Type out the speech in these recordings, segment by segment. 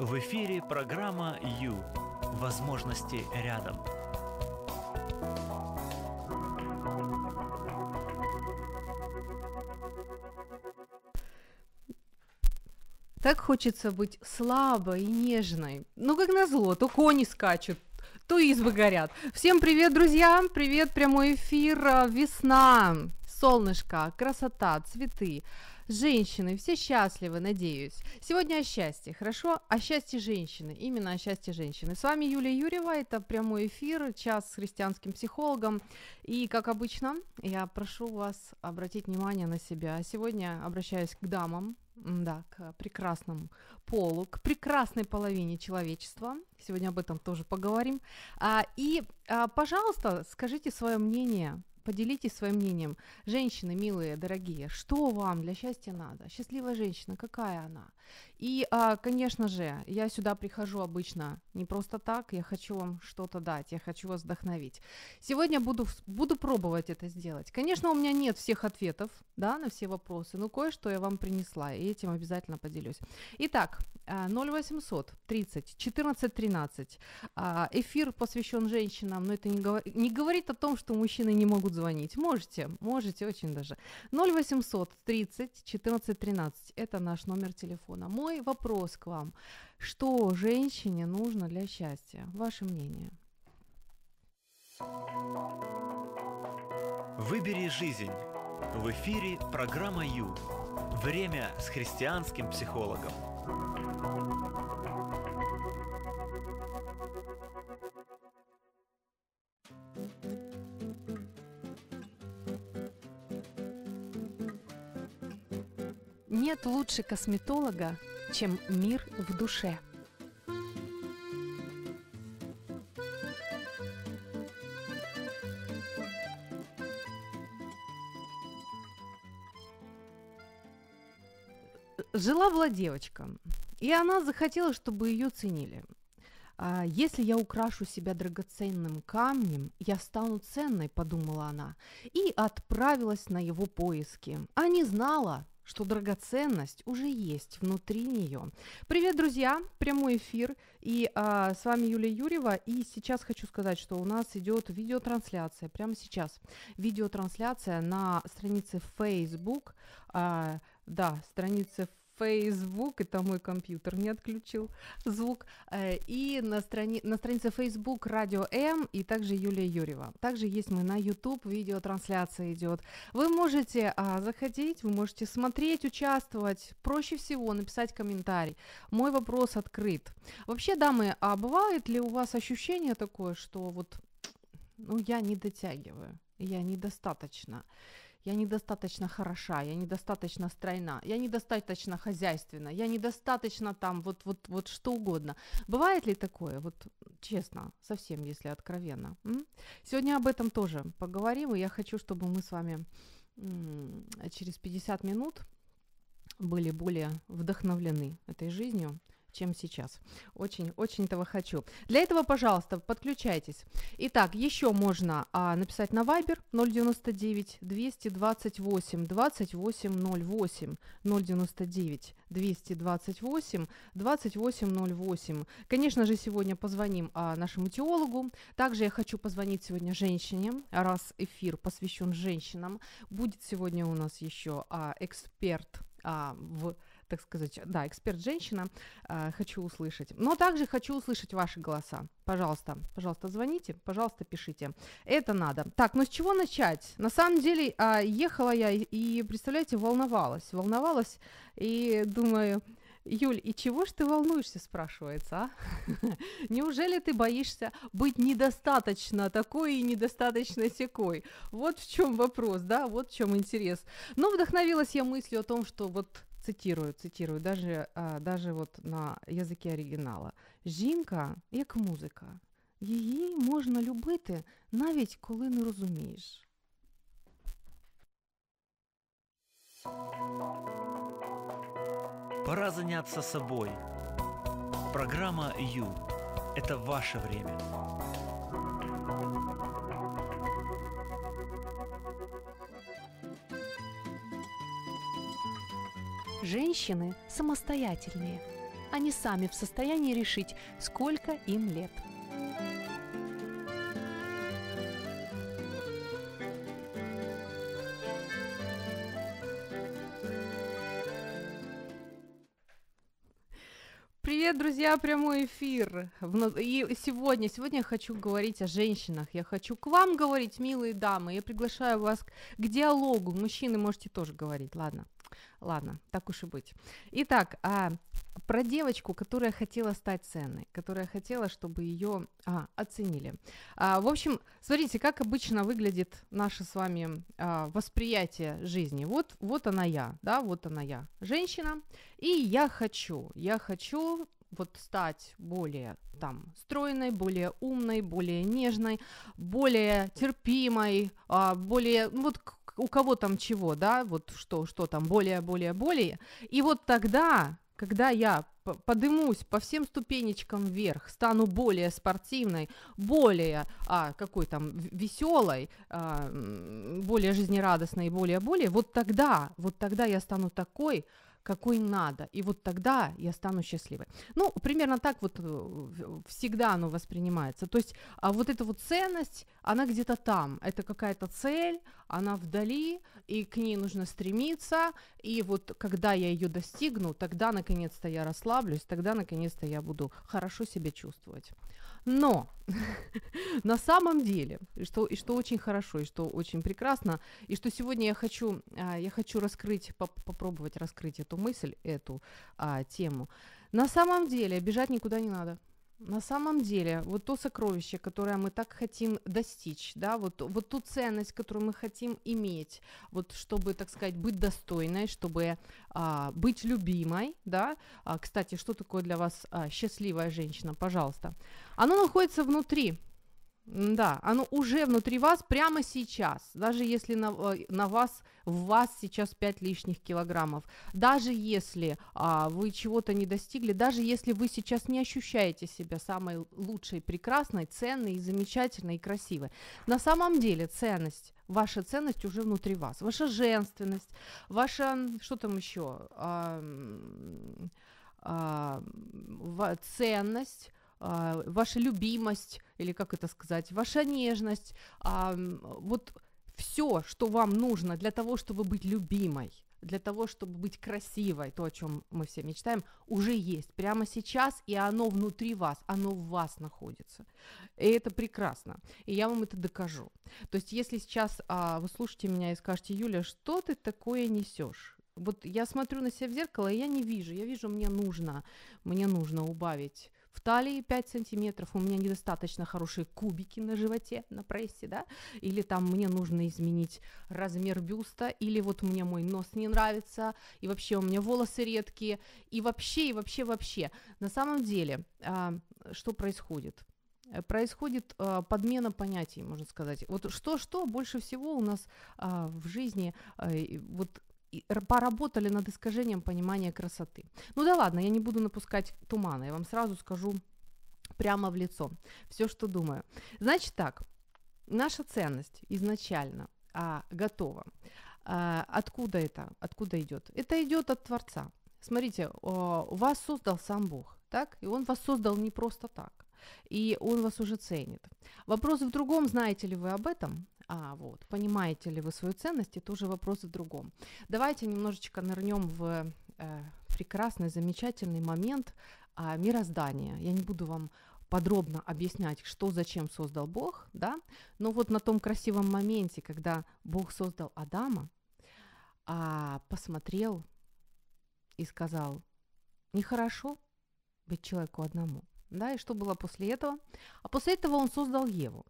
В эфире программа «Ю». Возможности рядом. Так хочется быть слабой и нежной. Ну, как назло, то кони скачут, то избы горят. Всем привет, друзья! Привет, прямой эфир, а, весна, солнышко, красота, цветы женщины, все счастливы, надеюсь. Сегодня о счастье, хорошо? О счастье женщины, именно о счастье женщины. С вами Юлия Юрьева, это прямой эфир, час с христианским психологом. И, как обычно, я прошу вас обратить внимание на себя. Сегодня обращаюсь к дамам, да, к прекрасному полу, к прекрасной половине человечества. Сегодня об этом тоже поговорим. А, и, а, пожалуйста, скажите свое мнение Поделитесь своим мнением. Женщины, милые, дорогие, что вам для счастья надо? Счастливая женщина, какая она? И, а, конечно же, я сюда прихожу обычно не просто так, я хочу вам что-то дать, я хочу вас вдохновить. Сегодня буду, буду пробовать это сделать. Конечно, у меня нет всех ответов да, на все вопросы, но кое-что я вам принесла, и этим обязательно поделюсь. Итак, 0800 30 14 13. Эфир посвящен женщинам, но это не, говор... не говорит о том, что мужчины не могут звонить. Можете, можете очень даже. 0800 30 14 13. Это наш номер телефона. Мой вопрос к вам. Что женщине нужно для счастья? Ваше мнение. Выбери жизнь. В эфире программа Ю. Время с христианским психологом. Нет лучше косметолога, чем мир в душе. Жила-была девочка, и она захотела, чтобы ее ценили. А, «Если я украшу себя драгоценным камнем, я стану ценной», — подумала она, и отправилась на его поиски. А не знала, что драгоценность уже есть внутри нее. Привет, друзья! Прямой эфир. И а, с вами Юлия Юрьева. И сейчас хочу сказать, что у нас идет видеотрансляция. Прямо сейчас. Видеотрансляция на странице Facebook. А, да, странице Facebook, это мой компьютер не отключил звук, э, и на, страни на странице Facebook Радио М и также Юлия Юрьева. Также есть мы на YouTube, видеотрансляция идет. Вы можете а, заходить, вы можете смотреть, участвовать. Проще всего написать комментарий. Мой вопрос открыт. Вообще, дамы, а бывает ли у вас ощущение такое, что вот ну, я не дотягиваю, я недостаточно? Я недостаточно хороша, я недостаточно стройна, я недостаточно хозяйственна, я недостаточно там вот, вот, вот что угодно. Бывает ли такое, вот честно, совсем, если откровенно? М? Сегодня об этом тоже поговорим, и я хочу, чтобы мы с вами м- через 50 минут были более вдохновлены этой жизнью, чем сейчас. Очень, очень этого хочу. Для этого, пожалуйста, подключайтесь. Итак, еще можно а, написать на Viber 099 228 2808 099 228 2808. Конечно же, сегодня позвоним а, нашему теологу. Также я хочу позвонить сегодня женщине, раз эфир посвящен женщинам. Будет сегодня у нас еще а, эксперт а, в так сказать, да, эксперт-женщина, э, хочу услышать. Но также хочу услышать ваши голоса. Пожалуйста, пожалуйста, звоните, пожалуйста, пишите. Это надо. Так, ну с чего начать? На самом деле, э, ехала я и, представляете, волновалась. Волновалась и думаю, Юль, и чего ж ты волнуешься, спрашивается, а? Неужели ты боишься быть недостаточно такой и недостаточно секой? Вот в чем вопрос, да, вот в чем интерес. Но вдохновилась я мыслью о том, что вот цитирую, цитирую, даже, а, даже вот на язикі оригінала. Жінка як музика. Її можна любити навіть коли не розумієш. Пора заняться собой. Программа Ю. Это ваше время. Женщины самостоятельные. они сами в состоянии решить, сколько им лет. Привет, друзья, прямой эфир. И сегодня, сегодня я хочу говорить о женщинах. Я хочу к вам говорить, милые дамы. Я приглашаю вас к диалогу. Мужчины можете тоже говорить, ладно? Ладно, так уж и быть. Итак, а, про девочку, которая хотела стать ценной, которая хотела, чтобы ее а, оценили. А, в общем, смотрите, как обычно выглядит наше с вами а, восприятие жизни. Вот, вот она я, да, вот она я, женщина, и я хочу, я хочу вот стать более там стройной, более умной, более нежной, более терпимой, а, более ну, вот у кого там чего, да, вот что, что там, более, более, более. И вот тогда, когда я подымусь по всем ступенечкам вверх, стану более спортивной, более а, какой там веселой, а, более жизнерадостной, более более, вот тогда, вот тогда я стану такой, какой надо. И вот тогда я стану счастливой. Ну, примерно так вот э, всегда оно воспринимается. То есть а вот эта вот ценность, она где-то там. Это какая-то цель, она вдали, и к ней нужно стремиться. И вот когда я ее достигну, тогда наконец-то я расслаблюсь, тогда наконец-то я буду хорошо себя чувствовать. Но на самом деле, и что, и что очень хорошо, и что очень прекрасно, и что сегодня я хочу, а, я хочу раскрыть, поп- попробовать раскрыть эту мысль, эту а, тему. На самом деле бежать никуда не надо. На самом деле, вот то сокровище, которое мы так хотим достичь, да, вот, вот ту ценность, которую мы хотим иметь, вот чтобы, так сказать, быть достойной, чтобы а, быть любимой, да. А, кстати, что такое для вас а, счастливая женщина, пожалуйста. Оно находится внутри, да, оно уже внутри вас прямо сейчас, даже если на, э, на вас, в вас сейчас 5 лишних килограммов, даже если а, вы чего-то не достигли, даже если вы сейчас не ощущаете себя самой лучшей, прекрасной, ценной, замечательной и красивой. На самом деле ценность, ваша ценность уже внутри вас, ваша женственность, ваша, что там еще, а, а, ценность, а, ваша любимость, или как это сказать, ваша нежность, а, вот все, что вам нужно для того, чтобы быть любимой, для того, чтобы быть красивой, то, о чем мы все мечтаем, уже есть прямо сейчас, и оно внутри вас, оно в вас находится. И это прекрасно. И я вам это докажу. То есть, если сейчас а, вы слушаете меня и скажете, Юля, что ты такое несешь? Вот я смотрю на себя в зеркало, и я не вижу. Я вижу, мне нужно, мне нужно убавить в талии 5 сантиметров, у меня недостаточно хорошие кубики на животе, на прессе, да, или там мне нужно изменить размер бюста, или вот мне мой нос не нравится, и вообще у меня волосы редкие, и вообще, и вообще, вообще. На самом деле, а, что происходит? происходит э, подмена понятий, можно сказать. Вот что-что больше всего у нас э, в жизни э, вот поработали над искажением понимания красоты. Ну да ладно, я не буду напускать тумана, я вам сразу скажу прямо в лицо все, что думаю. Значит так, наша ценность изначально а, готова. А, откуда это? Откуда идет? Это идет от Творца. Смотрите, о, вас создал сам Бог, так? И Он вас создал не просто так. И Он вас уже ценит. Вопрос в другом, знаете ли вы об этом? А, вот, понимаете ли вы свою ценность, это уже вопрос в другом. Давайте немножечко нырнем в э, прекрасный, замечательный момент э, мироздания. Я не буду вам подробно объяснять, что зачем создал Бог, да, но вот на том красивом моменте, когда Бог создал Адама, а, посмотрел и сказал, нехорошо быть человеку одному, да, и что было после этого? А после этого он создал Еву.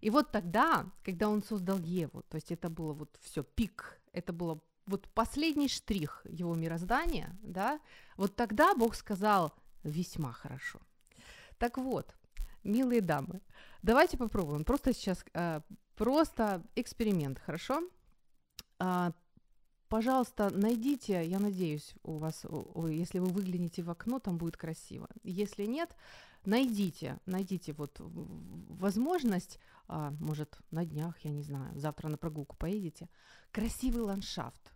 И вот тогда, когда он создал Еву, то есть это было вот все пик, это было вот последний штрих его мироздания, да, вот тогда Бог сказал весьма хорошо. Так вот, милые дамы, давайте попробуем. Просто сейчас, э, просто эксперимент, хорошо? Э, пожалуйста, найдите, я надеюсь, у вас, если вы выглянете в окно, там будет красиво. Если нет, найдите, найдите вот возможность а, может, на днях, я не знаю, завтра на прогулку поедете, красивый ландшафт.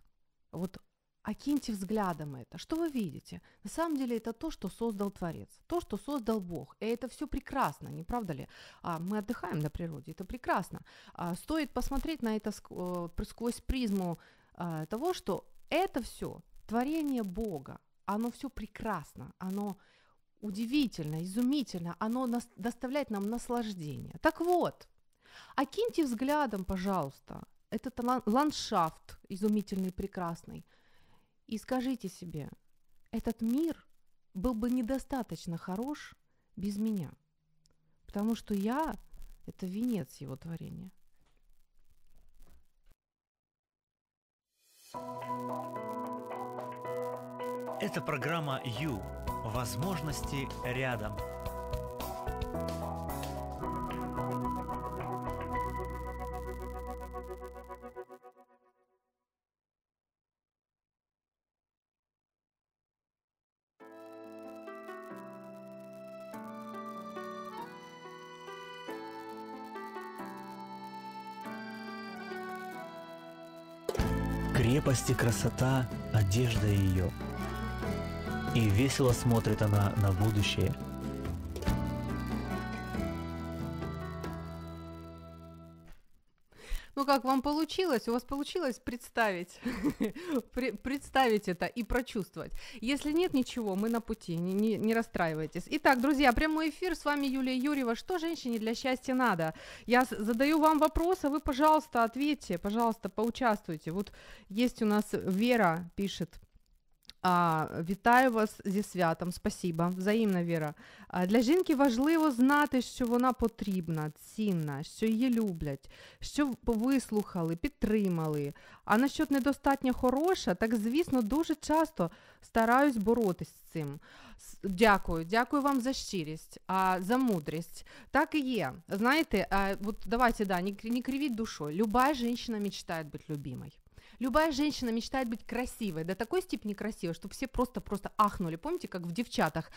Вот окиньте взглядом это. Что вы видите? На самом деле это то, что создал Творец, то, что создал Бог. И это все прекрасно, не правда ли? А, мы отдыхаем на природе, это прекрасно. А, стоит посмотреть на это э, сквозь призму а, того, что это все творение Бога, оно все прекрасно, оно удивительно, изумительно, оно нас, доставляет нам наслаждение. Так вот, окиньте взглядом, пожалуйста, этот ландшафт изумительный, прекрасный, и скажите себе, этот мир был бы недостаточно хорош без меня, потому что я – это венец его творения. Это программа «Ю». Возможности рядом. Крепость и красота – одежда ее – и весело смотрит она на будущее. Ну как вам получилось? У вас получилось представить, представить это и прочувствовать. Если нет ничего, мы на пути, не, не, не расстраивайтесь. Итак, друзья, прямой эфир, с вами Юлия Юрьева. Что женщине для счастья надо? Я задаю вам вопрос, а вы, пожалуйста, ответьте, пожалуйста, поучаствуйте. Вот есть у нас Вера пишет, а, Вітаю вас зі святом, спасіба, взаємна Віра. А, Для жінки важливо знати, що вона потрібна, цінна, що її люблять, що вислухали, підтримали. А насчет недостатньо хороша, так звісно, дуже часто стараюсь боротись з цим. Дякую, дякую вам за щирість, а, за мудрість. Так і є. Знаєте, а, вот давайте, да, не, кривіть душою. Любая женщина мечтає бути любимой. Любая женщина мечтает быть красивой, до такой степени красивой, что все просто-просто ахнули. Помните, как в девчатах?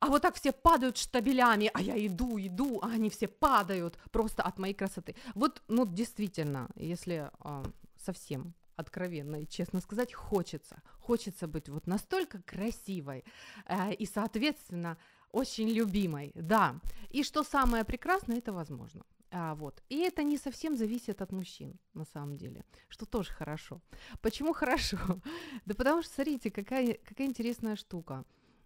А вот так все падают штабелями, а я иду, иду, а они все падают просто от моей красоты. Вот, ну, действительно, если э, совсем откровенно и честно сказать, хочется. Хочется быть вот настолько красивой э, и, соответственно, очень любимой, да. И что самое прекрасное, это возможно. А, вот. И это не совсем зависит от мужчин, на самом деле, что тоже хорошо. Почему хорошо? да потому что, смотрите, какая, какая интересная штука.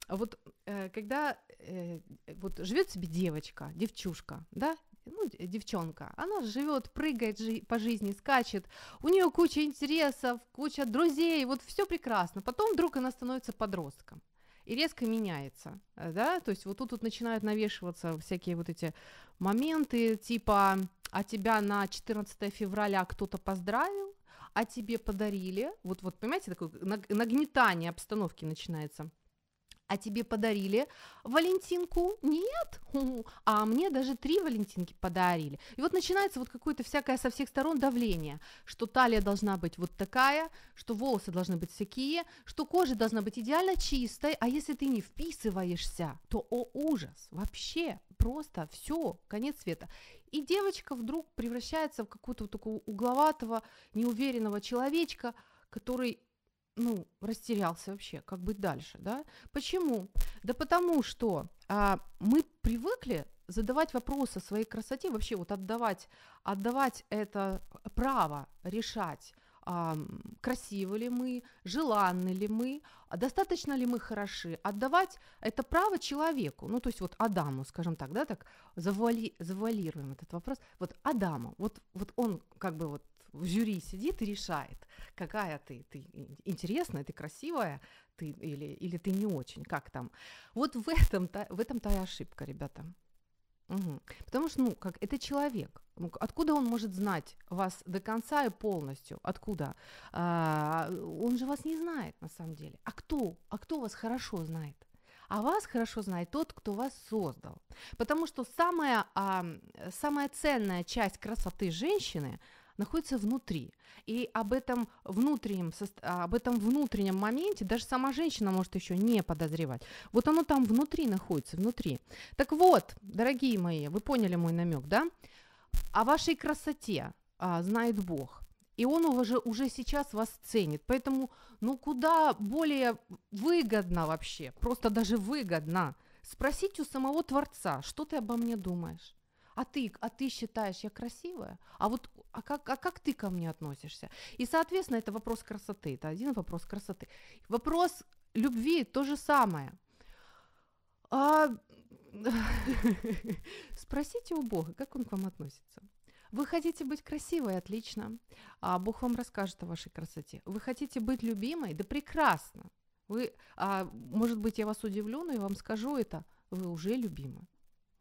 Вот э, когда э, вот живет себе девочка, девчушка, да, ну, девчонка, она живет, прыгает по жизни, скачет, у нее куча интересов, куча друзей, вот все прекрасно. Потом вдруг она становится подростком и резко меняется, э, да, то есть вот тут вот начинают навешиваться всякие вот эти моменты, типа, а тебя на 14 февраля кто-то поздравил, а тебе подарили, вот, вот понимаете, такое нагнетание обстановки начинается – а тебе подарили Валентинку? Нет? А мне даже три Валентинки подарили. И вот начинается вот какое-то всякое со всех сторон давление, что талия должна быть вот такая, что волосы должны быть всякие, что кожа должна быть идеально чистой, а если ты не вписываешься, то, о ужас, вообще просто все, конец света. И девочка вдруг превращается в какого-то вот такого угловатого, неуверенного человечка, который ну, растерялся вообще, как быть дальше, да? Почему? Да потому что а, мы привыкли задавать вопросы о своей красоте, вообще вот отдавать, отдавать это право решать, а, красивы ли мы, желанны ли мы, достаточно ли мы хороши, отдавать это право человеку, ну то есть вот Адаму, скажем так, да, так завуали, завуалируем этот вопрос, вот Адаму, вот, вот он как бы вот в жюри сидит и решает, какая ты, ты интересная, ты красивая, ты или, или ты не очень, как там. Вот в этом-то, в этом-то и ошибка, ребята. Угу. Потому что, ну, как это человек. Ну, откуда он может знать вас до конца и полностью? Откуда? А, он же вас не знает на самом деле. А кто? А кто вас хорошо знает? А вас хорошо знает тот, кто вас создал. Потому что самая, а, самая ценная часть красоты женщины находится внутри. И об этом внутреннем, об этом внутреннем моменте даже сама женщина может еще не подозревать. Вот оно там внутри находится, внутри. Так вот, дорогие мои, вы поняли мой намек, да? О вашей красоте а, знает Бог. И он уже, уже сейчас вас ценит. Поэтому, ну, куда более выгодно вообще, просто даже выгодно спросить у самого Творца, что ты обо мне думаешь? А ты, а ты считаешь, я красивая? А вот, а как, а как ты ко мне относишься? И, соответственно, это вопрос красоты, это один вопрос красоты. Вопрос любви то же самое. А... Спросите у Бога, как он к вам относится. Вы хотите быть красивой, отлично. А Бог вам расскажет о вашей красоте. Вы хотите быть любимой, да прекрасно. Вы, а, может быть, я вас удивлю, но я вам скажу это. Вы уже любимы.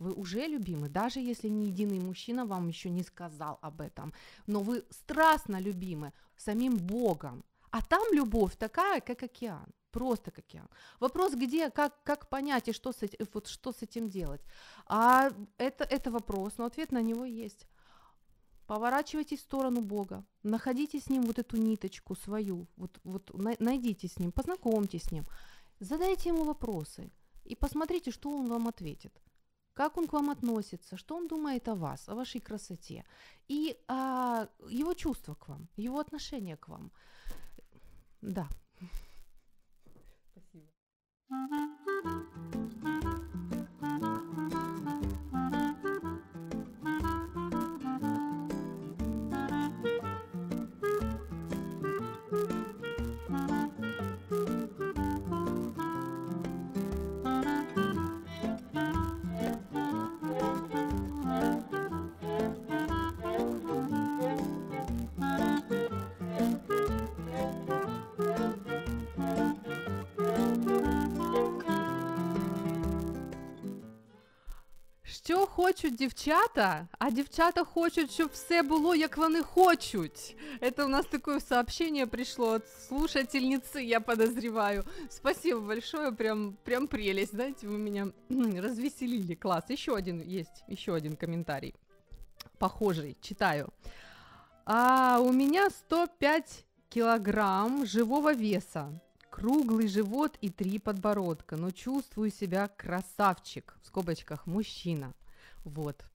Вы уже любимы, даже если ни единый мужчина вам еще не сказал об этом. Но вы страстно любимы самим Богом. А там любовь такая, как океан. Просто как океан. Вопрос, где, как, как понять и что с, этим, вот, что с этим делать. А это, это вопрос, но ответ на него есть. Поворачивайтесь в сторону Бога, находите с Ним вот эту ниточку свою, вот, вот найдите с Ним, познакомьтесь с Ним, задайте Ему вопросы и посмотрите, что Он вам ответит как он к вам относится, что он думает о вас, о вашей красоте, и а, его чувства к вам, его отношение к вам. Да. Спасибо. Хочуть дівчата, а дівчата хочуть, щоб все було, як вони хочуть. Это у нас такое сообщение пришло от слушательницы, я подозреваю. Спасибо большое, прям, прям прелесть, знаете, вы меня развеселили, класс. Еще один есть, еще один комментарий, похожий, читаю. А у меня 105 килограмм живого веса круглый живот и три подбородка, но чувствую себя красавчик, в скобочках мужчина. Вот,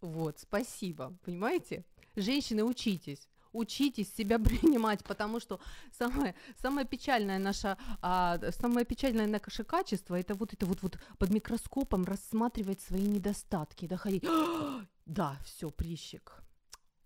вот, спасибо, понимаете? Женщины, учитесь, учитесь себя принимать, потому что самое, самое печальное наше, а, самое печальное наше качество это вот это вот, вот под микроскопом рассматривать свои недостатки, доходить, да, все, прыщик,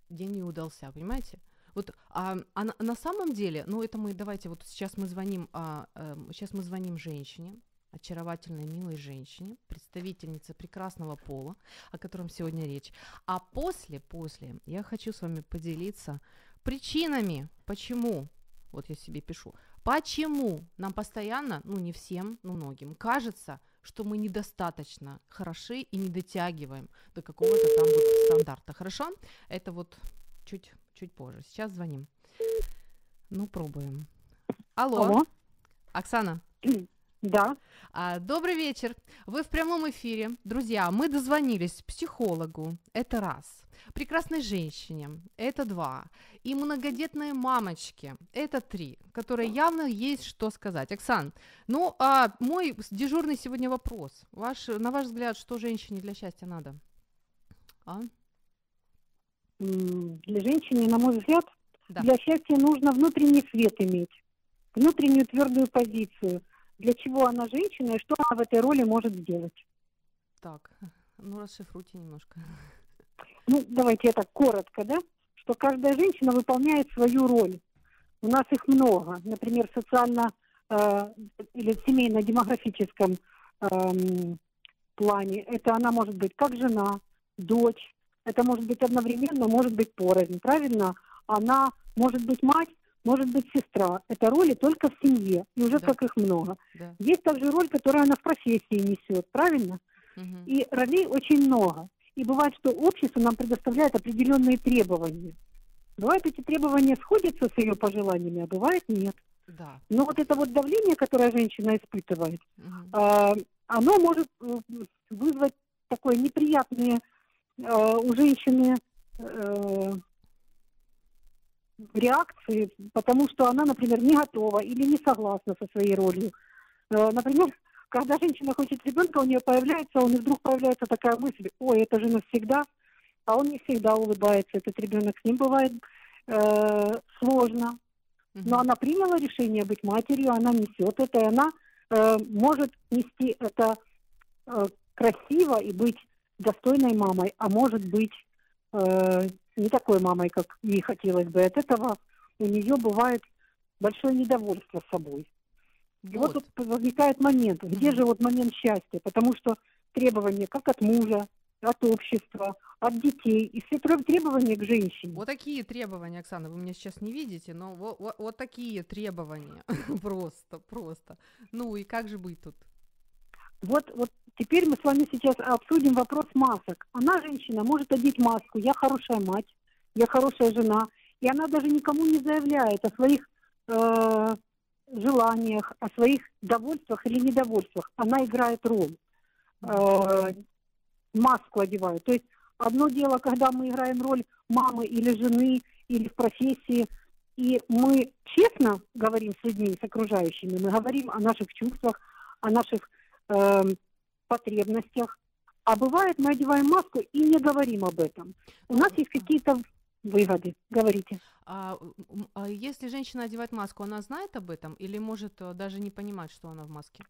день не удался, понимаете? Вот, а, а на, на самом деле, ну это мы, давайте, вот сейчас мы звоним, а, а, сейчас мы звоним женщине, очаровательной, милой женщине, представительнице прекрасного пола, о котором сегодня речь. А после, после, я хочу с вами поделиться причинами, почему, вот я себе пишу, почему нам постоянно, ну не всем, но многим, кажется, что мы недостаточно хороши и не дотягиваем до какого-то там вот стандарта. Хорошо? Это вот чуть чуть позже. Сейчас звоним. Ну, пробуем. Алло. Алло. Оксана. Да. А, добрый вечер. Вы в прямом эфире. Друзья, мы дозвонились психологу. Это раз. Прекрасной женщине. Это два. И многодетной мамочке. Это три. Которые явно есть что сказать. Оксан, ну, а мой дежурный сегодня вопрос. Ваш, на ваш взгляд, что женщине для счастья надо? А? для женщины, на мой взгляд, да. для счастья нужно внутренний свет иметь, внутреннюю твердую позицию. Для чего она женщина и что она в этой роли может сделать? Так, ну расшифруйте немножко. Ну, давайте это коротко, да? Что каждая женщина выполняет свою роль. У нас их много. Например, социально э, или семейно-демографическом э, плане. Это она может быть как жена, дочь, это может быть одновременно, может быть порознь, правильно? Она может быть мать, может быть сестра. Это роли только в семье, и уже да. как их много. Да. Есть также роль, которую она в профессии несет, правильно? Угу. И ролей очень много. И бывает, что общество нам предоставляет определенные требования. Бывает, эти требования сходятся с ее пожеланиями, а бывает нет. Да. Но вот это вот давление, которое женщина испытывает, угу. оно может э, вызвать такое неприятное Э, у женщины э, реакции, потому что она, например, не готова или не согласна со своей ролью. Э, например, когда женщина хочет ребенка, у нее появляется, он и вдруг появляется такая мысль, ой, это же навсегда, а он не всегда улыбается, этот ребенок с ним бывает э, сложно, но она приняла решение быть матерью, она несет это, и она э, может нести это э, красиво и быть достойной мамой, а может быть э, не такой мамой, как ей хотелось бы. От этого у нее бывает большое недовольство собой. И вот, Вот. тут возникает момент, где же вот момент счастья, потому что требования как от мужа, от общества, от детей, и все тре- требования к женщине. Вот такие требования, Оксана, вы меня сейчас не видите, но вот, вот, такие требования. просто, просто. Ну и как же быть тут? Вот, вот теперь мы с вами сейчас обсудим вопрос масок. Она, женщина, может одеть маску, я хорошая мать, я хорошая жена, и она даже никому не заявляет о своих э, желаниях, о своих довольствах или недовольствах. Она играет роль, э, маску одевает. То есть одно дело, когда мы играем роль мамы или жены, или в профессии, и мы честно говорим с людьми, с окружающими, мы говорим о наших чувствах, о наших эм, потребностях. А бывает, мы одеваем маску и не говорим об этом. У нас есть какие-то выводы. Говорите. А, а если женщина одевает маску, она знает об этом или может э, даже не понимать, что она в маске?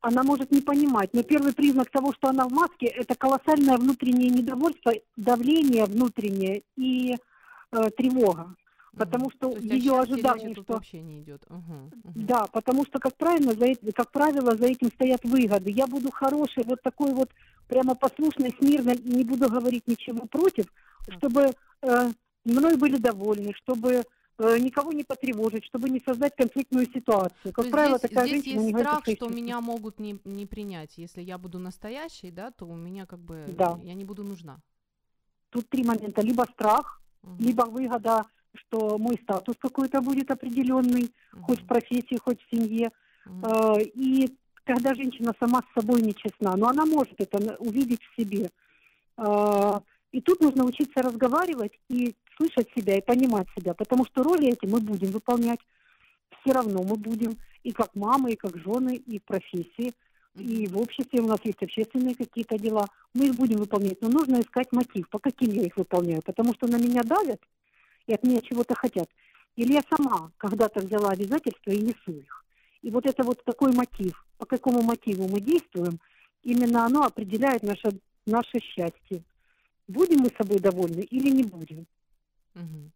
Она может не понимать, но первый признак того, что она в маске, это колоссальное внутреннее недовольство, давление внутреннее и э, тревога. Потому что То есть ее ожидание, что вообще не идет. Мгм, мгм. Да, потому что, как правильно, за как правило, за этим стоят выгоды. Я буду хорошей, вот такой вот прямо послушной, смирной, и не буду говорить ничего против, чтобы э, мной были довольны, чтобы э, никого не потревожить, чтобы не создать конфликтную ситуацию. Как То правило, здесь, такая здесь женщина есть страх, что меня могут не, не принять. Если я буду настоящей, да, то у меня как бы Да. я не буду нужна. Тут три момента. Либо страх, Мгм, либо выгода, что мой статус какой-то будет определенный, хоть в профессии, хоть в семье. Э, И когда женщина сама с собой нечестна, но она может это увидеть в себе. Э, И тут нужно учиться разговаривать и слышать себя, и понимать себя, потому что роли эти мы будем выполнять. Все равно мы будем и как мамы, и как жены, и в профессии, и в обществе у нас есть общественные какие-то дела. Мы их будем выполнять, но нужно искать мотив, по каким я их выполняю, потому что на меня давят и от меня чего-то хотят. Или я сама когда-то взяла обязательства и несу их. И вот это вот такой мотив, по какому мотиву мы действуем, именно оно определяет наше, наше счастье. Будем мы собой довольны или не будем. Мгм.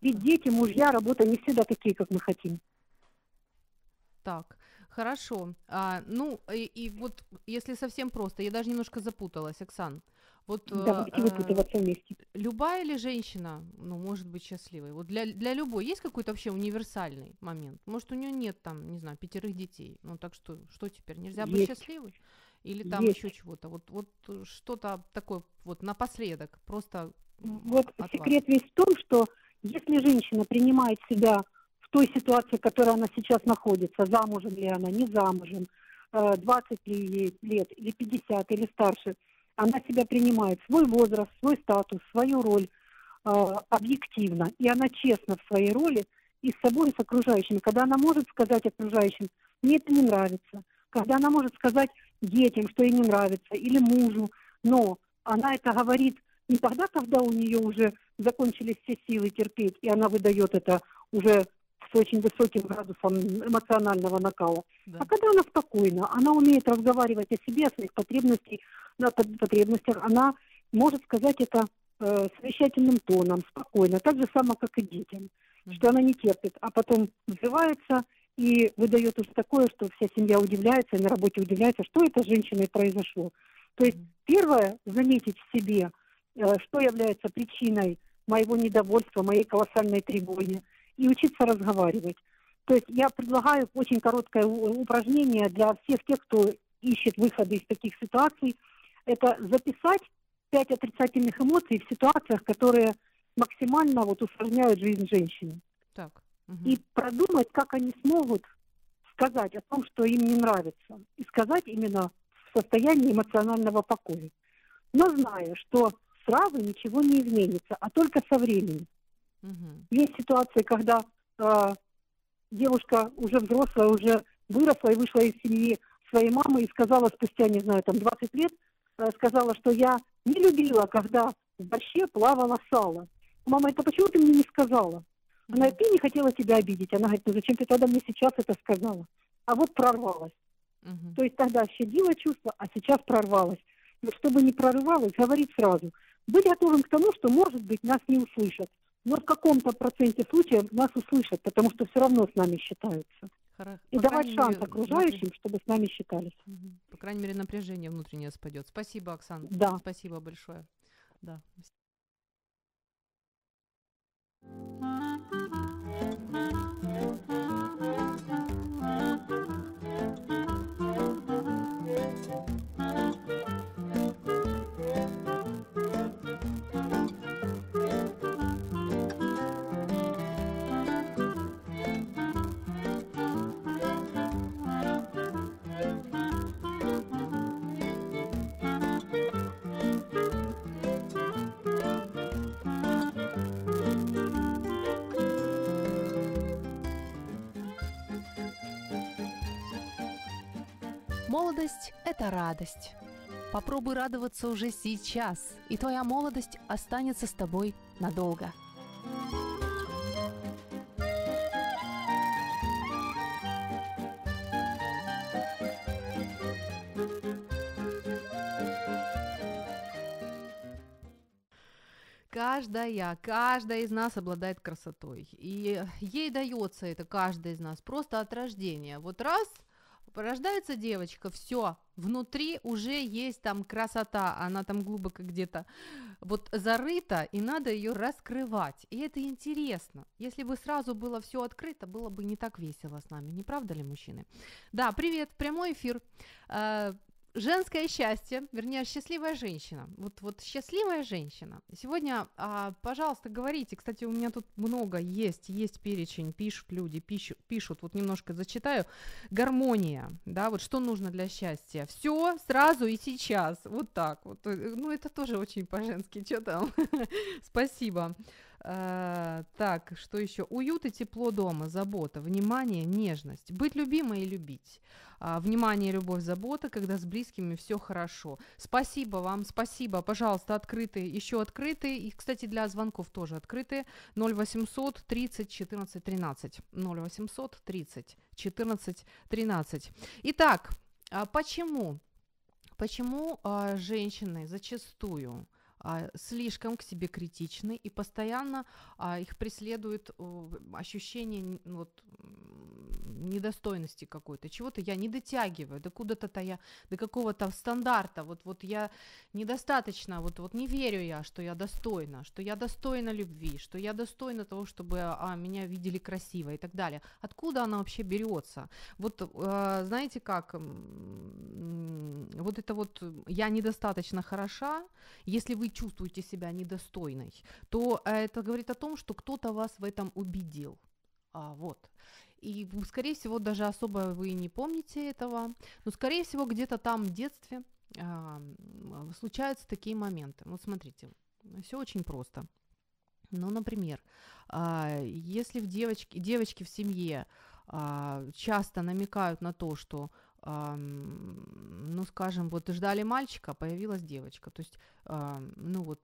Ведь дети, мужья, работа не всегда такие, как мы хотим. Так, хорошо. А, ну, и, и вот если совсем просто, я даже немножко запуталась, Оксан. Вот э, Давайте э, выпутываться вместе. любая ли женщина, ну, может быть счастливой? Вот для, для любой есть какой-то вообще универсальный момент? Может, у нее нет там, не знаю, пятерых детей? Ну, так что, что теперь, нельзя быть Есть. счастливой? Или там Есть. еще чего-то? Вот, вот э, что-то такое вот напоследок, просто м, Вот от вас. секрет весь в том, что если женщина принимает себя в той ситуации, в которой она сейчас находится, замужем ли она, не замужем, э, 20 ли ей лет, или 50, или старше, она себя принимает, свой возраст, свой статус, свою роль э, объективно, и она честна в своей роли и с собой, и с окружающими. Когда она может сказать окружающим, мне это не нравится, когда она может сказать детям, что ей не нравится, или мужу, но она это говорит не тогда, когда у нее уже закончились все силы терпеть, и она выдает это уже с очень высоким градусом эмоционального накала. Да. А когда она спокойна, она умеет разговаривать о себе, о своих потребностях, под- потребностях, она может сказать это э, совещательным тоном, спокойно, так же само, как и детям, Мгм. что она не терпит, а потом взрывается и выдает уже такое, что вся семья удивляется, на работе удивляется, что это с женщиной произошло. То есть. Первое, заметить в себе, э, что является причиной моего недовольства, моей колоссальной тревоги, и учиться разговаривать. То есть я предлагаю очень короткое упражнение для всех тех, кто ищет выходы из таких ситуаций. Это записать пять отрицательных эмоций в ситуациях, которые максимально вот усложняют жизнь женщины. Так. мгм. И продумать, как они смогут сказать о том, что им не нравится. И сказать именно в состоянии эмоционального покоя. Но зная, что сразу ничего не изменится, а только со временем. Мгм. Есть ситуации, когда э, девушка уже взрослая, уже выросла и вышла из семьи своей мамы и сказала спустя, не знаю, там 20 лет, э, сказала, что я не любила, когда в борще плавало сало. мама, это почему ты мне не сказала? Она говорит, ты не хотела тебя обидеть. Она говорит, ну зачем ты тогда мне сейчас это сказала? А вот прорвалась. Мгм. То есть тогда щадила чувство, а сейчас прорвалась. Но чтобы не прорывалась, говорить сразу. Быть готовым к тому, что, может быть, нас не услышат. Но в каком-то проценте случаев нас услышат, потому что все равно с нами считаются. Хоро- И давать шанс мере, окружающим, чтобы с нами считались. По крайней мере, напряжение внутреннее спадет. Спасибо, Оксана. Да. Спасибо большое. Да. Молодость – это радость. Попробуй радоваться уже сейчас, и твоя молодость останется с тобой надолго. Каждая, каждая из нас обладает красотой. И ей дается это, каждая из нас, просто от рождения. Вот раз рождается девочка, все, внутри уже есть там красота, она там глубоко где-то вот зарыта, и надо ее раскрывать. И это интересно. Если бы сразу было все открыто, было бы не так весело с нами, не правда ли, мужчины? Да, привет, прямой эфир. Женское счастье, вернее, счастливая женщина. Вот, вот счастливая женщина. Сегодня, а, пожалуйста, говорите. Кстати, у меня тут много есть, есть перечень, пишут люди, пишут, пишут. Вот немножко зачитаю. Гармония, да, вот что нужно для счастья. Все сразу и сейчас. Вот так вот. Э, Ну, это тоже очень по-женски. Что там? Спасибо. Э, так, что еще? Уют и тепло дома, забота, внимание, нежность. Быть любимой и любить. А, внимание, любовь, забота, когда с близкими все хорошо. Спасибо вам, спасибо. Пожалуйста, открытые, еще открытые. И, кстати, для звонков тоже открытые. 0800 30 14 13. 0800 30 14 13. Итак, а почему? Почему а, женщины зачастую а, слишком к себе критичны и постоянно а, их преследует о, ощущение н- вот, недостойности какой-то, чего-то я не дотягиваю, до куда-то я, до какого-то стандарта, вот, вот я недостаточно, вот, вот не верю я, что я достойна, что я достойна любви, что я достойна того, чтобы а, меня видели красиво и так далее. Откуда она вообще берется? Вот э, знаете как, вот это вот я недостаточно хороша, если вы чувствуете себя недостойной, то э, это говорит о том, что кто-то вас в этом убедил. А, вот. И, скорее всего, даже особо вы не помните этого, но, скорее всего, где-то там в детстве а, случаются такие моменты. Вот смотрите, все очень просто. Ну, например, а, если в девочке, девочки в семье а, часто намекают на то, что, ам, ну, скажем, вот ждали мальчика, появилась девочка, то есть, ам, ну вот,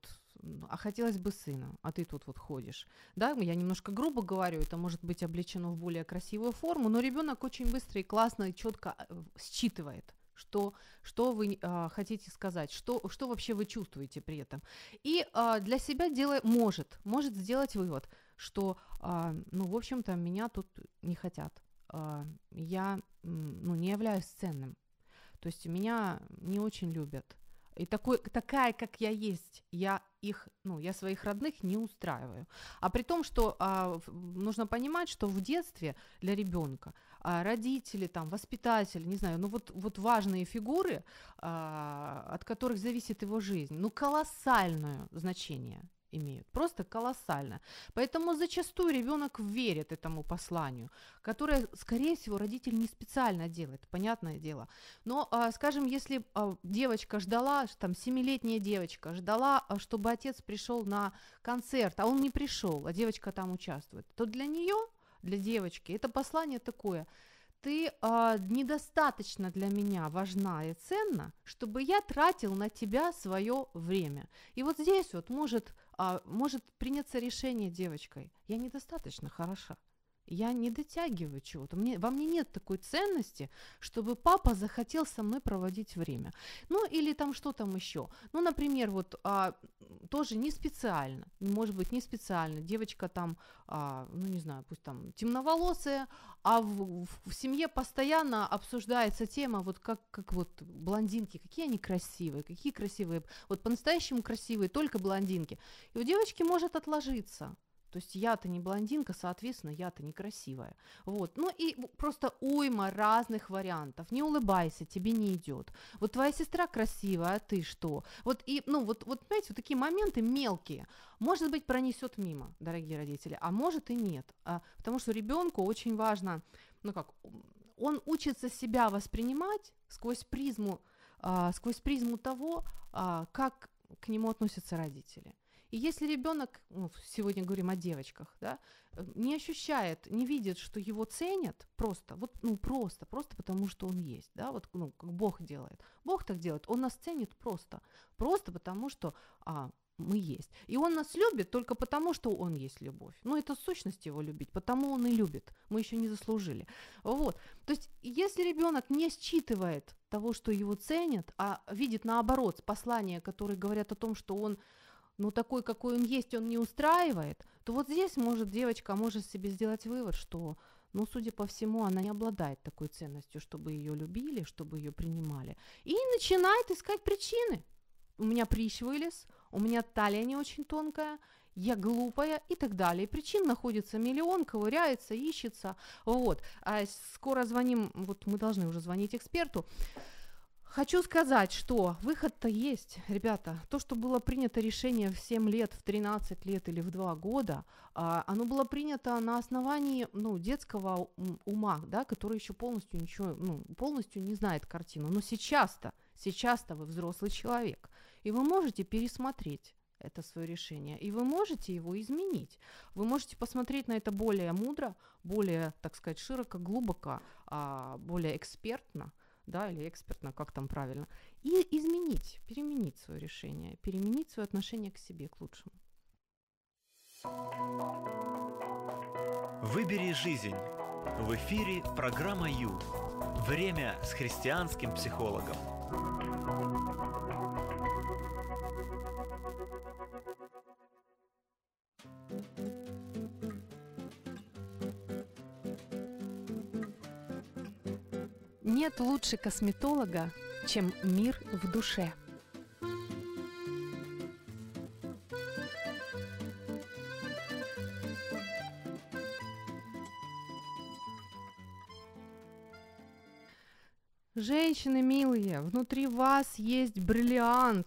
а хотелось бы сына, а ты тут вот ходишь. Да, я немножко грубо говорю, это может быть облечено в более красивую форму, но ребенок очень быстро и классно и четко э, считывает, что, что вы а, хотите сказать, что, что вообще вы чувствуете при этом. И а, для себя делает, может, может сделать вывод, что, а, ну, в общем-то, меня тут не хотят. А, я, ну, не являюсь ценным. То есть меня не очень любят. И такой, такая, как я есть, я их, ну, я своих родных не устраиваю. А при том, что а, нужно понимать, что в детстве для ребенка а, родители, там, воспитатель, не знаю, ну вот, вот важные фигуры, а, от которых зависит его жизнь, ну, колоссальное значение имеют, просто колоссально. Поэтому зачастую ребенок верит этому посланию, которое, скорее всего, родитель не специально делает, понятное дело. Но, а, скажем, если а, девочка ждала, там, семилетняя девочка ждала, а, чтобы отец пришел на концерт, а он не пришел, а девочка там участвует, то для нее, для девочки, это послание такое – ты а, недостаточно для меня важна и ценна, чтобы я тратил на тебя свое время. И вот здесь вот может а, может приняться решение девочкой. Я недостаточно хороша я не дотягиваю чего-то. Мне, во мне нет такой ценности, чтобы папа захотел со мной проводить время. Ну, или там что там еще. Ну, например, вот а, тоже не специально, может быть, не специально. Девочка там, а, ну, не знаю, пусть там темноволосая, а в, в, в семье постоянно обсуждается тема, вот как, как вот блондинки, какие они красивые, какие красивые, вот по-настоящему красивые только блондинки. И у девочки может отложиться то есть я-то не блондинка, соответственно, я-то некрасивая. Вот. Ну и просто уйма разных вариантов. Не улыбайся, тебе не идет. Вот твоя сестра красивая, а ты что? Вот и, ну, вот, вот, понимаете, вот такие моменты мелкие. Может быть, пронесет мимо, дорогие родители, а может и нет. А, потому что ребенку очень важно, ну как, он учится себя воспринимать сквозь призму, а, сквозь призму того, а, как к нему относятся родители. И если ребенок, ну, сегодня говорим о девочках, да, э, не ощущает, не видит, что его ценят, просто, вот, ну, просто, просто потому что он есть, да, вот, ну, как Бог делает. Бог так делает, он нас ценит просто, просто потому что, а, мы есть. И он нас любит только потому, что он есть любовь. Ну, это сущность его любить, потому он и любит. Мы еще не заслужили. Вот. То есть, если ребенок не считывает того, что его ценят, а видит наоборот послания, которые говорят о том, что он ну такой, какой он есть, он не устраивает, то вот здесь может девочка может себе сделать вывод, что, ну, судя по всему, она не обладает такой ценностью, чтобы ее любили, чтобы ее принимали. И начинает искать причины. У меня прыщ вылез, у меня талия не очень тонкая, я глупая и так далее. Причин находится миллион, ковыряется, ищется. Вот. А скоро звоним, вот мы должны уже звонить эксперту. Хочу сказать, что выход-то есть, ребята. То, что было принято решение в 7 лет, в 13 лет или в 2 года, а, оно было принято на основании ну, детского ума, да, который еще полностью ничего, ну, полностью не знает картину. Но сейчас-то, сейчас-то вы взрослый человек, и вы можете пересмотреть это свое решение, и вы можете его изменить. Вы можете посмотреть на это более мудро, более, так сказать, широко, глубоко, а, более экспертно – да, или экспертно, как там правильно, и изменить, переменить свое решение, переменить свое отношение к себе, к лучшему. Выбери жизнь. В эфире программа Ю. Время с христианским психологом. Нет лучше косметолога, чем мир в душе. Женщины милые, внутри вас есть бриллиант,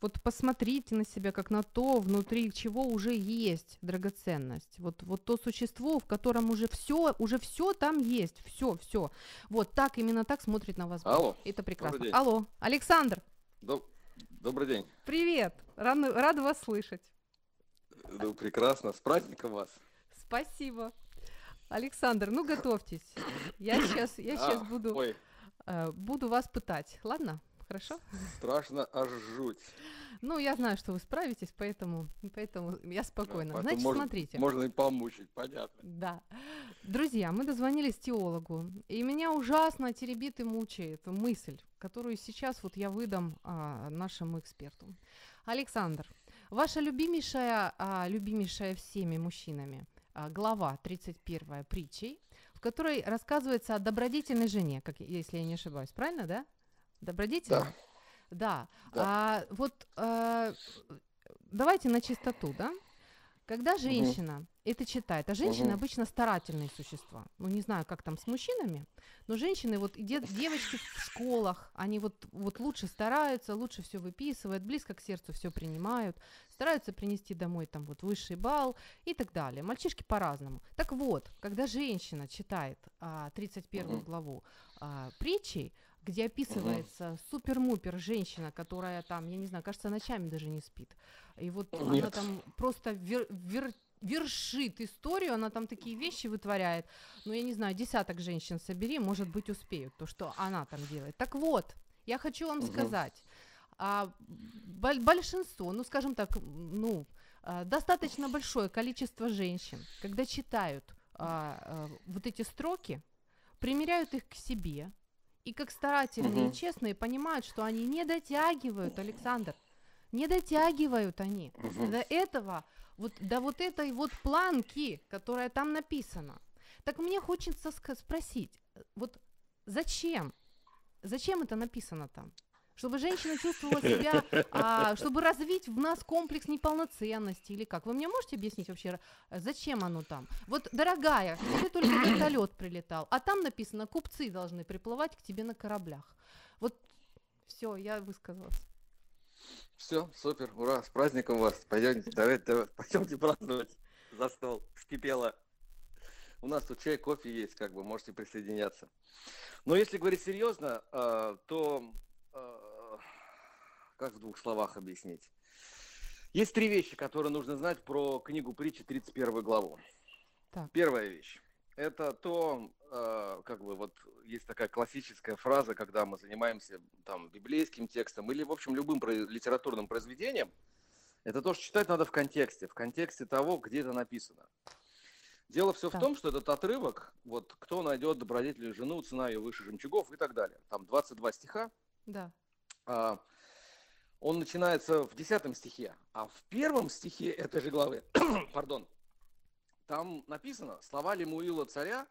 вот посмотрите на себя как на то, внутри чего уже есть драгоценность. Вот, вот то существо, в котором уже все, уже все там есть, все, все. Вот так, именно так смотрит на вас. Алло. Это прекрасно. Алло, Александр. Доб... Добрый день. Привет, рад, рад вас слышать. Ну, прекрасно, с праздником вас. Спасибо. Александр, ну готовьтесь. Я сейчас, я сейчас а, буду, ой. Э, буду вас пытать, ладно? Хорошо? Страшно аж жуть. Ну, я знаю, что вы справитесь, поэтому, поэтому я спокойна. Да, Значит, можно, смотрите. Можно и помучить, понятно. Да. Друзья, мы дозвонились теологу, и меня ужасно теребит и мучает мысль, которую сейчас вот я выдам а, нашему эксперту. Александр, ваша любимейшая, а, любимейшая всеми мужчинами а, глава 31 притчей, в которой рассказывается о добродетельной жене, как, если я не ошибаюсь, правильно, да? Добродетель? Да. Да. да. А вот э, давайте на чистоту, да? Когда женщина угу. это читает, а женщины угу. обычно старательные существа. Ну, не знаю, как там с мужчинами, но женщины, вот де- девочки в школах, они вот, вот лучше стараются, лучше все выписывают, близко к сердцу все принимают, стараются принести домой там вот высший балл и так далее. Мальчишки по-разному. Так вот, когда женщина читает а, 31 угу. главу а, притчей, где описывается угу. супер-мупер женщина, которая там, я не знаю, кажется, ночами даже не спит. И вот Нет. она там просто вер, вер, вершит историю, она там такие вещи вытворяет. Ну, я не знаю, десяток женщин собери, может быть, успеют, то, что она там делает. Так вот, я хочу вам угу. сказать, а, большинство, ну, скажем так, ну, а, достаточно большое количество женщин, когда читают а, а, вот эти строки, примеряют их к себе, и как старательные Мгм. и честные понимают, что они не дотягивают, Александр, не дотягивают они Мгм. до этого, вот до вот этой вот планки, которая там написана. Так мне хочется спросить, э, вот зачем? Зачем это написано там? Чтобы женщина чувствовала себя, а, чтобы развить в нас комплекс неполноценности или как? Вы мне можете объяснить вообще, э, зачем оно там? Вот, дорогая, тебе только вертолет прилетал, а там написано, купцы должны приплывать к тебе на кораблях. Вот все, я высказалась. Все, супер, ура, с праздником вас. Пойдемте, давайте, давайте, пойдемте праздновать за стол. Вскипело. У нас тут чай, кофе есть, как бы, можете присоединяться. Но если говорить серьезно, э, то э, как в двух словах объяснить? Есть три вещи, которые нужно знать про книгу притчи 31 главу. Так. Первая вещь. Это то, э, как бы вот есть такая классическая фраза, когда мы занимаемся там библейским текстом или, в общем, любым про- литературным произведением, это то, что читать надо в контексте, в контексте того, где это написано. Дело все Так. в том, что этот отрывок, вот кто найдет добродетелю жену, цена ее выше жемчугов и так далее. Там 22 стиха, Да. а, он начинается в 10 стихе, а в первом стихе этой же главы, пардон, там написано слова Лемуила царя,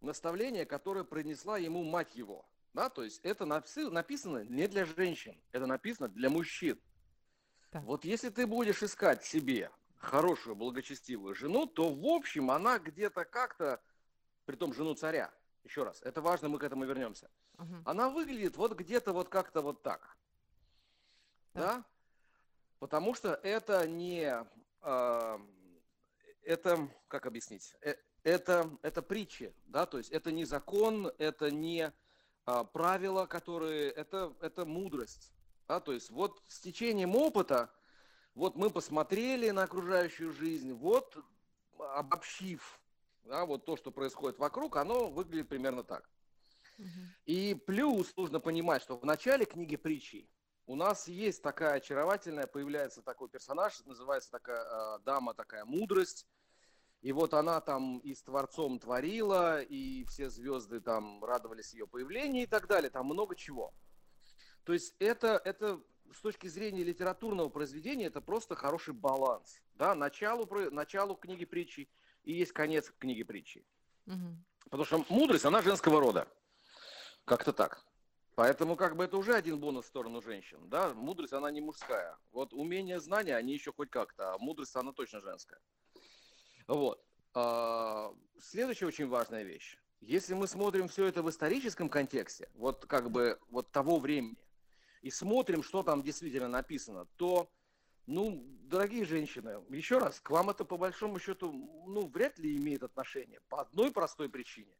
наставление, которое принесла ему мать его. Да, то есть это написано не для женщин, это написано для мужчин. Так. Вот если ты будешь искать себе хорошую, благочестивую жену, то в общем она где-то как-то, при том жену царя, еще раз, это важно, мы к этому вернемся, Мгм. она выглядит вот где-то вот как-то вот так. Да? Потому что это не... а, это, как объяснить? Э, Это, это притчи, да, то есть это не закон, это не а, правила, которые... Это, это мудрость, да, то есть вот с течением опыта, вот мы посмотрели на окружающую жизнь, вот обобщив, да, вот то, что происходит вокруг, оно выглядит примерно так. И плюс нужно понимать, что в начале книги притчи у нас есть такая очаровательная, появляется такой персонаж, называется такая э, дама, такая мудрость. И вот она там и с Творцом творила, и все звезды там радовались ее появлению и так далее. Там много чего. То есть это, это с точки зрения литературного произведения, это просто хороший баланс. Да? Началу, началу книги притчи и есть конец книги притчи. Мгм. Потому что мудрость, она женского рода. Как-то так. Поэтому как бы это уже один бонус в сторону женщин. Да? Мудрость, она не мужская. Вот умение, знания, они еще хоть как-то, а мудрость, она точно женская. Вот. А, Следующая очень важная вещь. Если мы смотрим все это в историческом контексте, вот как бы вот того времени, и смотрим, что там действительно написано, то, ну, дорогие женщины, еще раз, к вам это по большому счету, ну, вряд ли имеет отношение. По одной простой причине,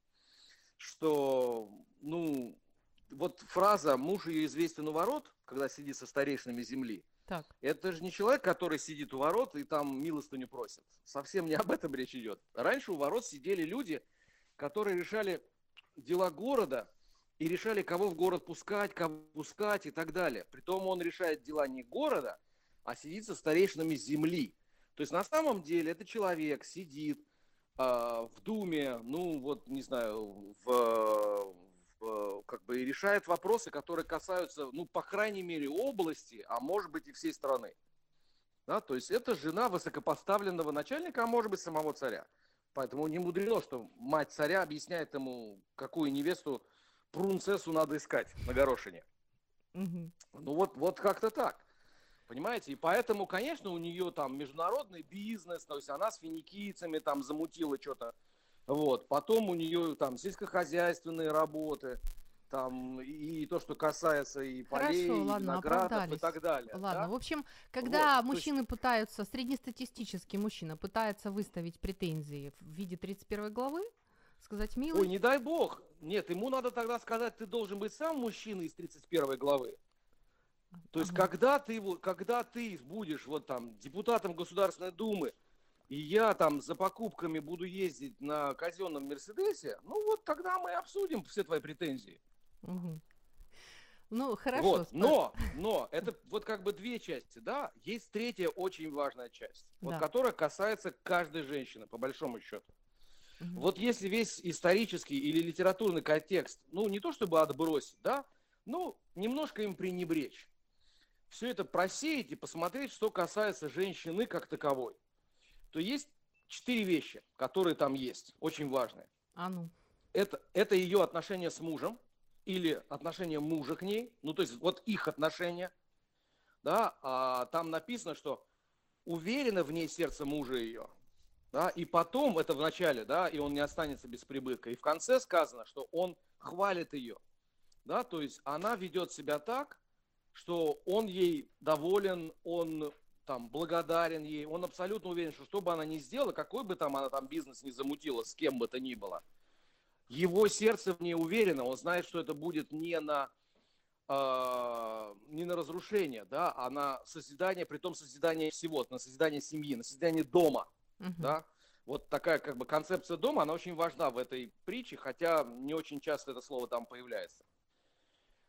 что, ну, вот фраза «муж ее известен у ворот», когда сидит со старейшинами земли, Так. это же не человек, который сидит у ворот и там милостыню просит. Совсем не об этом речь идет. Раньше у ворот сидели люди, которые решали дела города и решали, кого в город пускать, кого пускать и так далее. Притом он решает дела не города, а сидит со старейшинами земли. То есть на самом деле это человек сидит а, в Думе, ну вот, не знаю, в- как бы и решает вопросы, которые касаются, ну, по крайней мере, области, а может быть и всей страны. Да, то есть это жена высокопоставленного начальника, а может быть самого царя. Поэтому не мудрено, что мать царя объясняет ему, какую невесту, принцессу надо искать на горошине. Ну вот, вот как-то так. Понимаете? И поэтому, конечно, у нее там международный бизнес, то есть она с финикийцами там замутила что-то. Вот. Потом у нее там сельскохозяйственные работы, там и то, что касается и Хорошо, полей, и ладно, виноградов и так далее. Ладно, да? в общем, когда Вот, то есть- мужчины пытаются, среднестатистический мужчина пытается выставить претензии в виде 31 главы, сказать, милый, Ой, не дай бог. Нет, ему надо тогда сказать, ты должен быть сам мужчиной из 31 главы. То есть, Ага. когда ты, когда ты будешь вот там депутатом Государственной Думы, и я там за покупками буду ездить на казенном Мерседесе, ну вот тогда мы обсудим все твои претензии. Мгм. Ну, хорошо. Вот, но, но, это вот как бы две части, да. Есть третья очень важная часть, вот Да. которая касается каждой женщины, по большому счету. Мгм. Вот если весь исторический или литературный контекст, ну, не то чтобы отбросить, да, ну, немножко им пренебречь. Все это просеять и посмотреть, что касается женщины как таковой. То есть четыре вещи, которые там есть, очень важные. А ну. Это, это ее отношения с мужем или отношения мужа к ней, ну, то есть вот их отношения, да, а там написано, что уверено в ней сердце мужа ее, да, и потом, это в начале, да, и он не останется без прибытка, и в конце сказано, что он хвалит ее, да, то есть она ведет себя так, что он ей доволен, он там благодарен ей, он абсолютно уверен, что что бы она ни сделала, какой бы там она там бизнес не замутила, с кем бы то ни было, его сердце в ней уверено, он знает, что это будет не на э, не на разрушение, да, а на созидание, при том созидание всего, на созидание семьи, на созидание дома, Мгм. да. Вот такая как бы концепция дома, она очень важна в этой притче, хотя не очень часто это слово там появляется.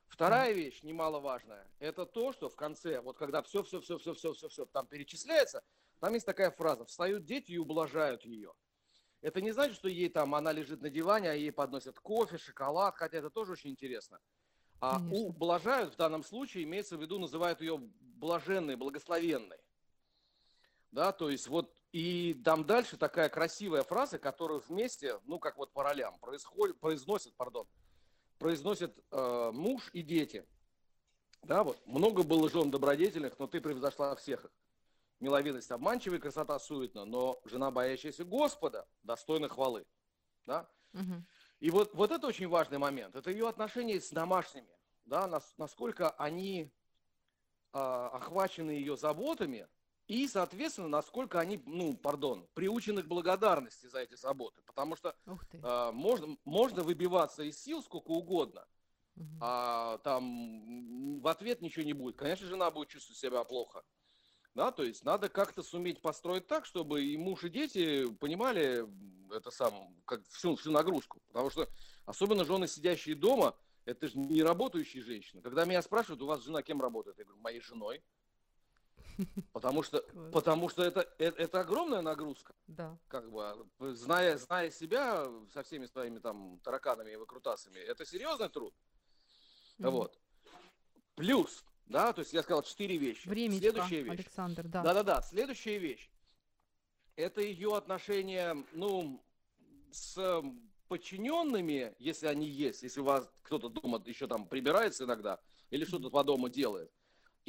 Вторая вещь, немаловажная, это то, что в конце, вот когда все, все, все, все, все, все, все там перечисляется, там есть такая фраза: встают дети и ублажают ее. Это не значит, что ей там она лежит на диване, а ей подносят кофе, шоколад, хотя это тоже очень интересно. А Конечно. ублажают в данном случае имеется в виду, называют ее блаженной, благословенной. Да, то есть вот и там дальше такая красивая фраза, которую вместе, ну как вот по ролям, происходит, произносят, пардон, произносят э, муж и дети. Да, вот много было жен добродетельных, но ты превзошла всех их. Миловидность обманчивая, красота суетна, но жена, боящаяся Господа, достойна хвалы. Да? Мгм. И вот, вот это очень важный момент. Это ее отношения с домашними. Да, нас- насколько они а, охвачены ее заботами и, соответственно, насколько они, ну, пардон, приучены к благодарности за эти заботы. Потому что а, можно, можно выбиваться из сил сколько угодно, Мгм. а там в ответ ничего не будет. Конечно, жена будет чувствовать себя плохо. Да, то есть надо как-то суметь построить так, чтобы и муж, и дети понимали это сам, как всю, всю нагрузку. Потому что особенно жены, сидящие дома, это же не работающие женщины. Когда меня спрашивают, у вас жена кем работает? Я говорю, моей женой. Потому что, потому что это, это, это огромная нагрузка Да. как бы, а, зная, зная себя со всеми своими там тараканами и выкрутасами, это серьезный труд. Мгм. Вот. Плюс, да, то есть я сказал четыре вещи. Времечко, Следующая вещь. Александр, да. Да-да-да, следующая вещь. Это ее отношения, ну, с подчиненными, если они есть, если у вас кто-то дома еще там прибирается иногда, или что-то по дому делает.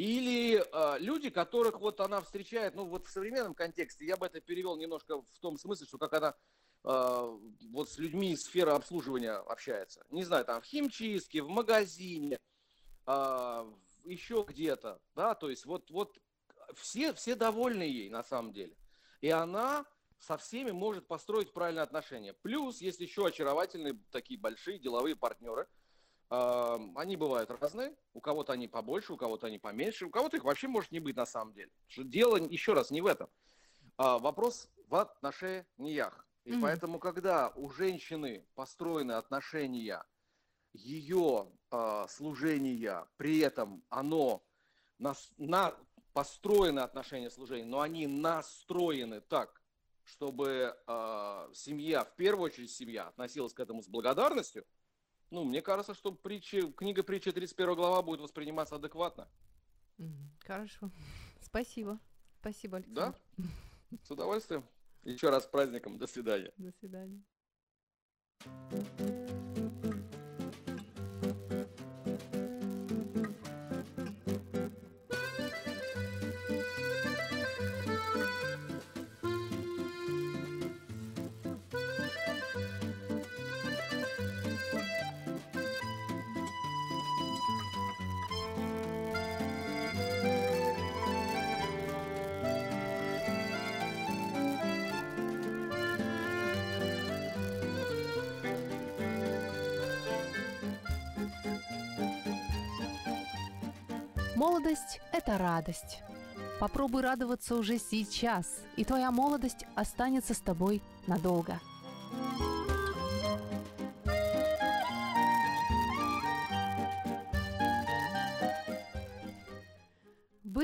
Или э, люди, которых вот она встречает, ну вот в современном контексте, я бы это перевел немножко в том смысле, что как она э, вот с людьми из сферы обслуживания общается. Не знаю, там в химчистке, в магазине, в- еще где-то, да, то есть вот, вот все, все довольны ей на самом деле. И она со всеми может построить правильные отношения. Плюс есть еще очаровательные такие большие деловые партнеры. Они бывают разные. У кого-то они побольше, у кого-то они поменьше, у кого-то их вообще может не быть на самом деле. Что дело, еще раз, не в этом. А вопрос в отношениях. И Мгм. поэтому, когда у женщины построены отношения, ее а, служения, при этом оно нас, на, построены отношения служения, но они настроены так, чтобы а, семья, в первую очередь семья, относилась к этому с благодарностью, ну, мне кажется, что притча, книга притчи 31 глава будет восприниматься адекватно. Хорошо. Спасибо. Спасибо, Да? Александр. С удовольствием. Еще раз с праздником. До свидания. До свидания. Молодость – это радость. Попробуй радоваться уже сейчас, и твоя молодость останется с тобой надолго.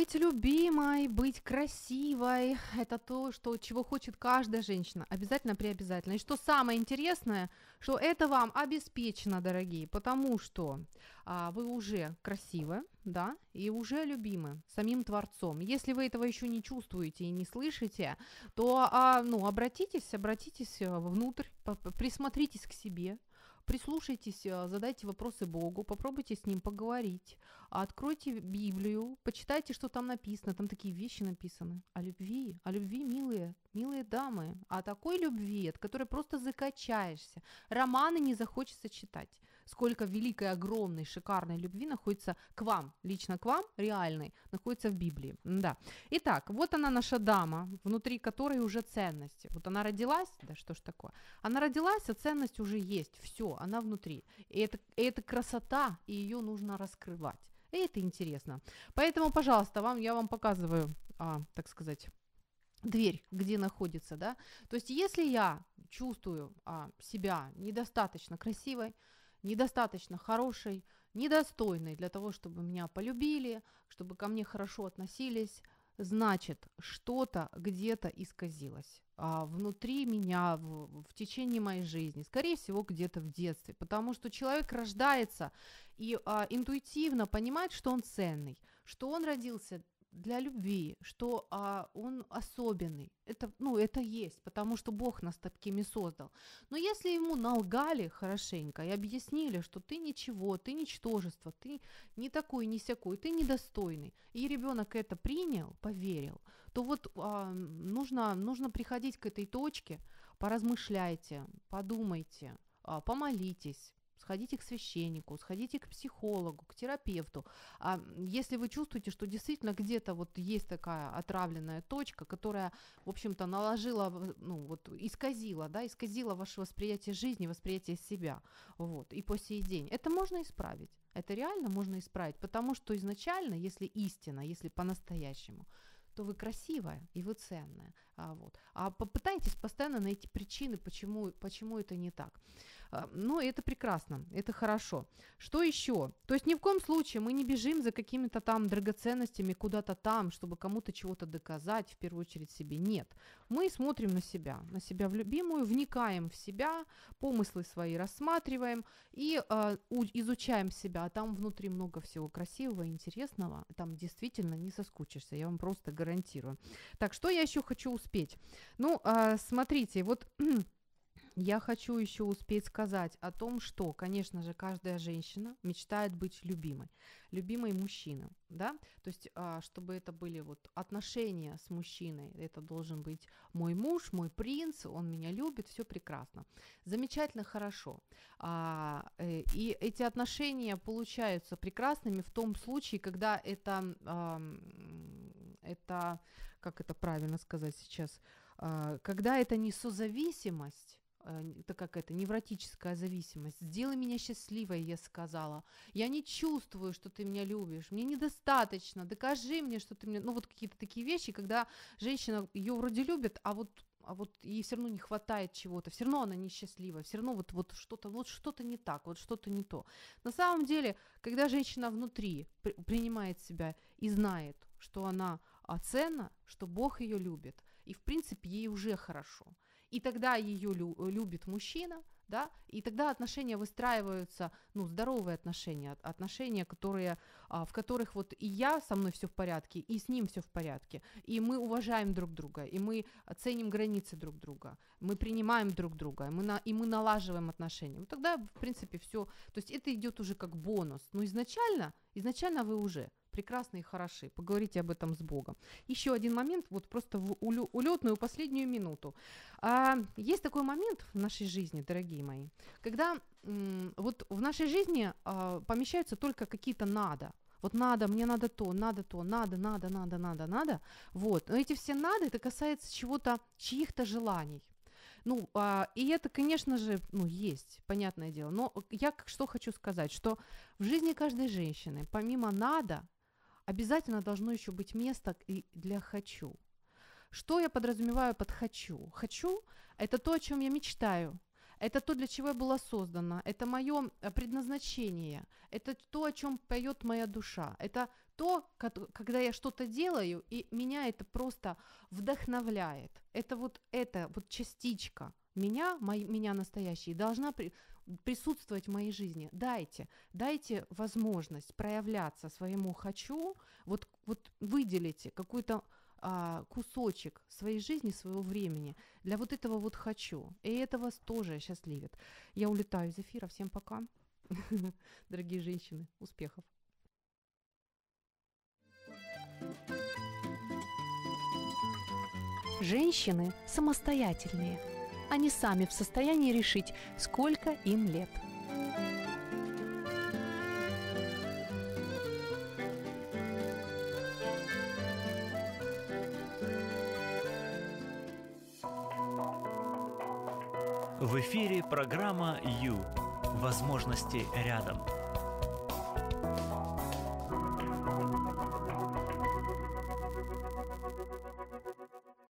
Быть любимой, быть красивой – это то, что, чего хочет каждая женщина. Обязательно, приобязательно. И что самое интересное, что это вам обеспечено, дорогие, потому что а, вы уже красивы, да, и уже любимы самим Творцом. Если вы этого еще не чувствуете и не слышите, то, а, ну, обратитесь, обратитесь э, внутрь, присмотритесь к себе, прислушайтесь, э, задайте вопросы Богу, попробуйте с Ним поговорить, откройте Библию, почитайте, что там написано, там такие вещи написаны. О любви, о любви, милые, милые дамы, о такой любви, от которой просто закачаешься, романы не захочется читать сколько великой, огромной, шикарной любви находится к вам, лично к вам, реальной, находится в Библии. Да. Итак, вот она наша дама, внутри которой уже ценности. Вот она родилась, да что ж такое? Она родилась, а ценность уже есть, все, она внутри. И это, и это красота, и ее нужно раскрывать. И это интересно. Поэтому, пожалуйста, вам, я вам показываю, а, так сказать, дверь, где находится, да. То есть, если я чувствую а, себя недостаточно красивой, недостаточно хорошей, недостойной для того, чтобы меня полюбили, чтобы ко мне хорошо относились, значит, что-то где-то исказилось а, внутри меня в, в течение моей жизни, скорее всего, где-то в детстве, потому что человек рождается и а, интуитивно понимает, что он ценный, что он родился для любви, что а, он особенный. Это, ну, это есть, потому что Бог нас такими создал. Но если ему налгали хорошенько и объяснили, что ты ничего, ты ничтожество, ты не такой, не сякой, ты недостойный, и ребенок это принял, поверил, то вот а, нужно, нужно приходить к этой точке, поразмышляйте, подумайте, а, помолитесь, сходите к священнику, сходите к психологу, к терапевту. А если вы чувствуете, что действительно где-то вот есть такая отравленная точка, которая, в общем-то, наложила, ну вот, исказила, да, исказила ваше восприятие жизни, восприятие себя, вот, и по сей день, это можно исправить. Это реально можно исправить, потому что изначально, если истина, если по-настоящему, то вы красивая и вы ценная. А, вот. а попытайтесь постоянно найти причины, почему, почему это не так. А, ну, это прекрасно, это хорошо. Что еще? То есть ни в коем случае мы не бежим за какими-то там драгоценностями куда-то там, чтобы кому-то чего-то доказать, в первую очередь себе. Нет. Мы смотрим на себя, на себя в любимую, вникаем в себя, помыслы свои рассматриваем и э, изучаем себя. А там внутри много всего красивого интересного. Там действительно не соскучишься, я вам просто гарантирую. Так, что я еще хочу успеть? Ну, э, смотрите, вот я хочу еще успеть сказать о том, что, конечно же, каждая женщина мечтает быть любимой, любимой мужчиной, да, то есть, а, чтобы это были вот отношения с мужчиной, это должен быть мой муж, мой принц, он меня любит, все прекрасно, замечательно, хорошо, а, э, и эти отношения получаются прекрасными в том случае, когда это, это, как это правильно сказать сейчас, а, когда это не созависимость, это какая-то невротическая зависимость. Сделай меня счастливой, я сказала. Я не чувствую, что ты меня любишь. Мне недостаточно. Докажи мне, что ты меня... Ну, вот какие-то такие вещи, когда женщина ее вроде любит, а вот а вот ей все равно не хватает чего-то, все равно она несчастлива, все равно вот, вот что-то вот что-то не так, вот что-то не то. На самом деле, когда женщина внутри при, принимает себя и знает, что она ценна, что Бог ее любит, и в принципе ей уже хорошо – и тогда ее лю- любит мужчина, да, и тогда отношения выстраиваются, ну, здоровые отношения, отношения, которые, а, в которых вот и я, со мной все в порядке, и с ним все в порядке, и мы уважаем друг друга, и мы ценим границы друг друга, мы принимаем друг друга, и мы, на, и мы налаживаем отношения. Тогда, в принципе, все, то есть это идет уже как бонус, но изначально, изначально вы уже прекрасны и хороши. Поговорите об этом с Богом. Еще один момент, вот просто в улетную последнюю минуту. А, есть такой момент в нашей жизни, дорогие мои, когда вот в нашей жизни а, помещаются только какие-то надо. Вот надо, мне надо то, надо то, надо, надо, надо, надо, надо. Вот. Но эти все надо, это касается чего-то, чьих-то желаний. Ну, а, и это, конечно же, ну, есть, понятное дело. Но я что хочу сказать, что в жизни каждой женщины, помимо надо, обязательно должно еще быть место и для хочу. Что я подразумеваю под хочу? Хочу – это то, о чем я мечтаю. Это то, для чего я была создана. Это мое э, предназначение. Это то, о чем поет моя душа. Это то, когда я что-то делаю, и меня это просто вдохновляет. Это вот эта вот частичка меня, мой, меня настоящей, должна при, присутствовать в моей жизни. Дайте, дайте возможность проявляться своему хочу, вот, вот выделите какой-то а, кусочек своей жизни, своего времени для вот этого вот хочу. И это вас тоже счастливит. Я улетаю из эфира. Всем пока. Дорогие женщины, успехов. Женщины самостоятельные. Они сами в состоянии решить, сколько им лет – В эфире программа «Ю». Возможности рядом.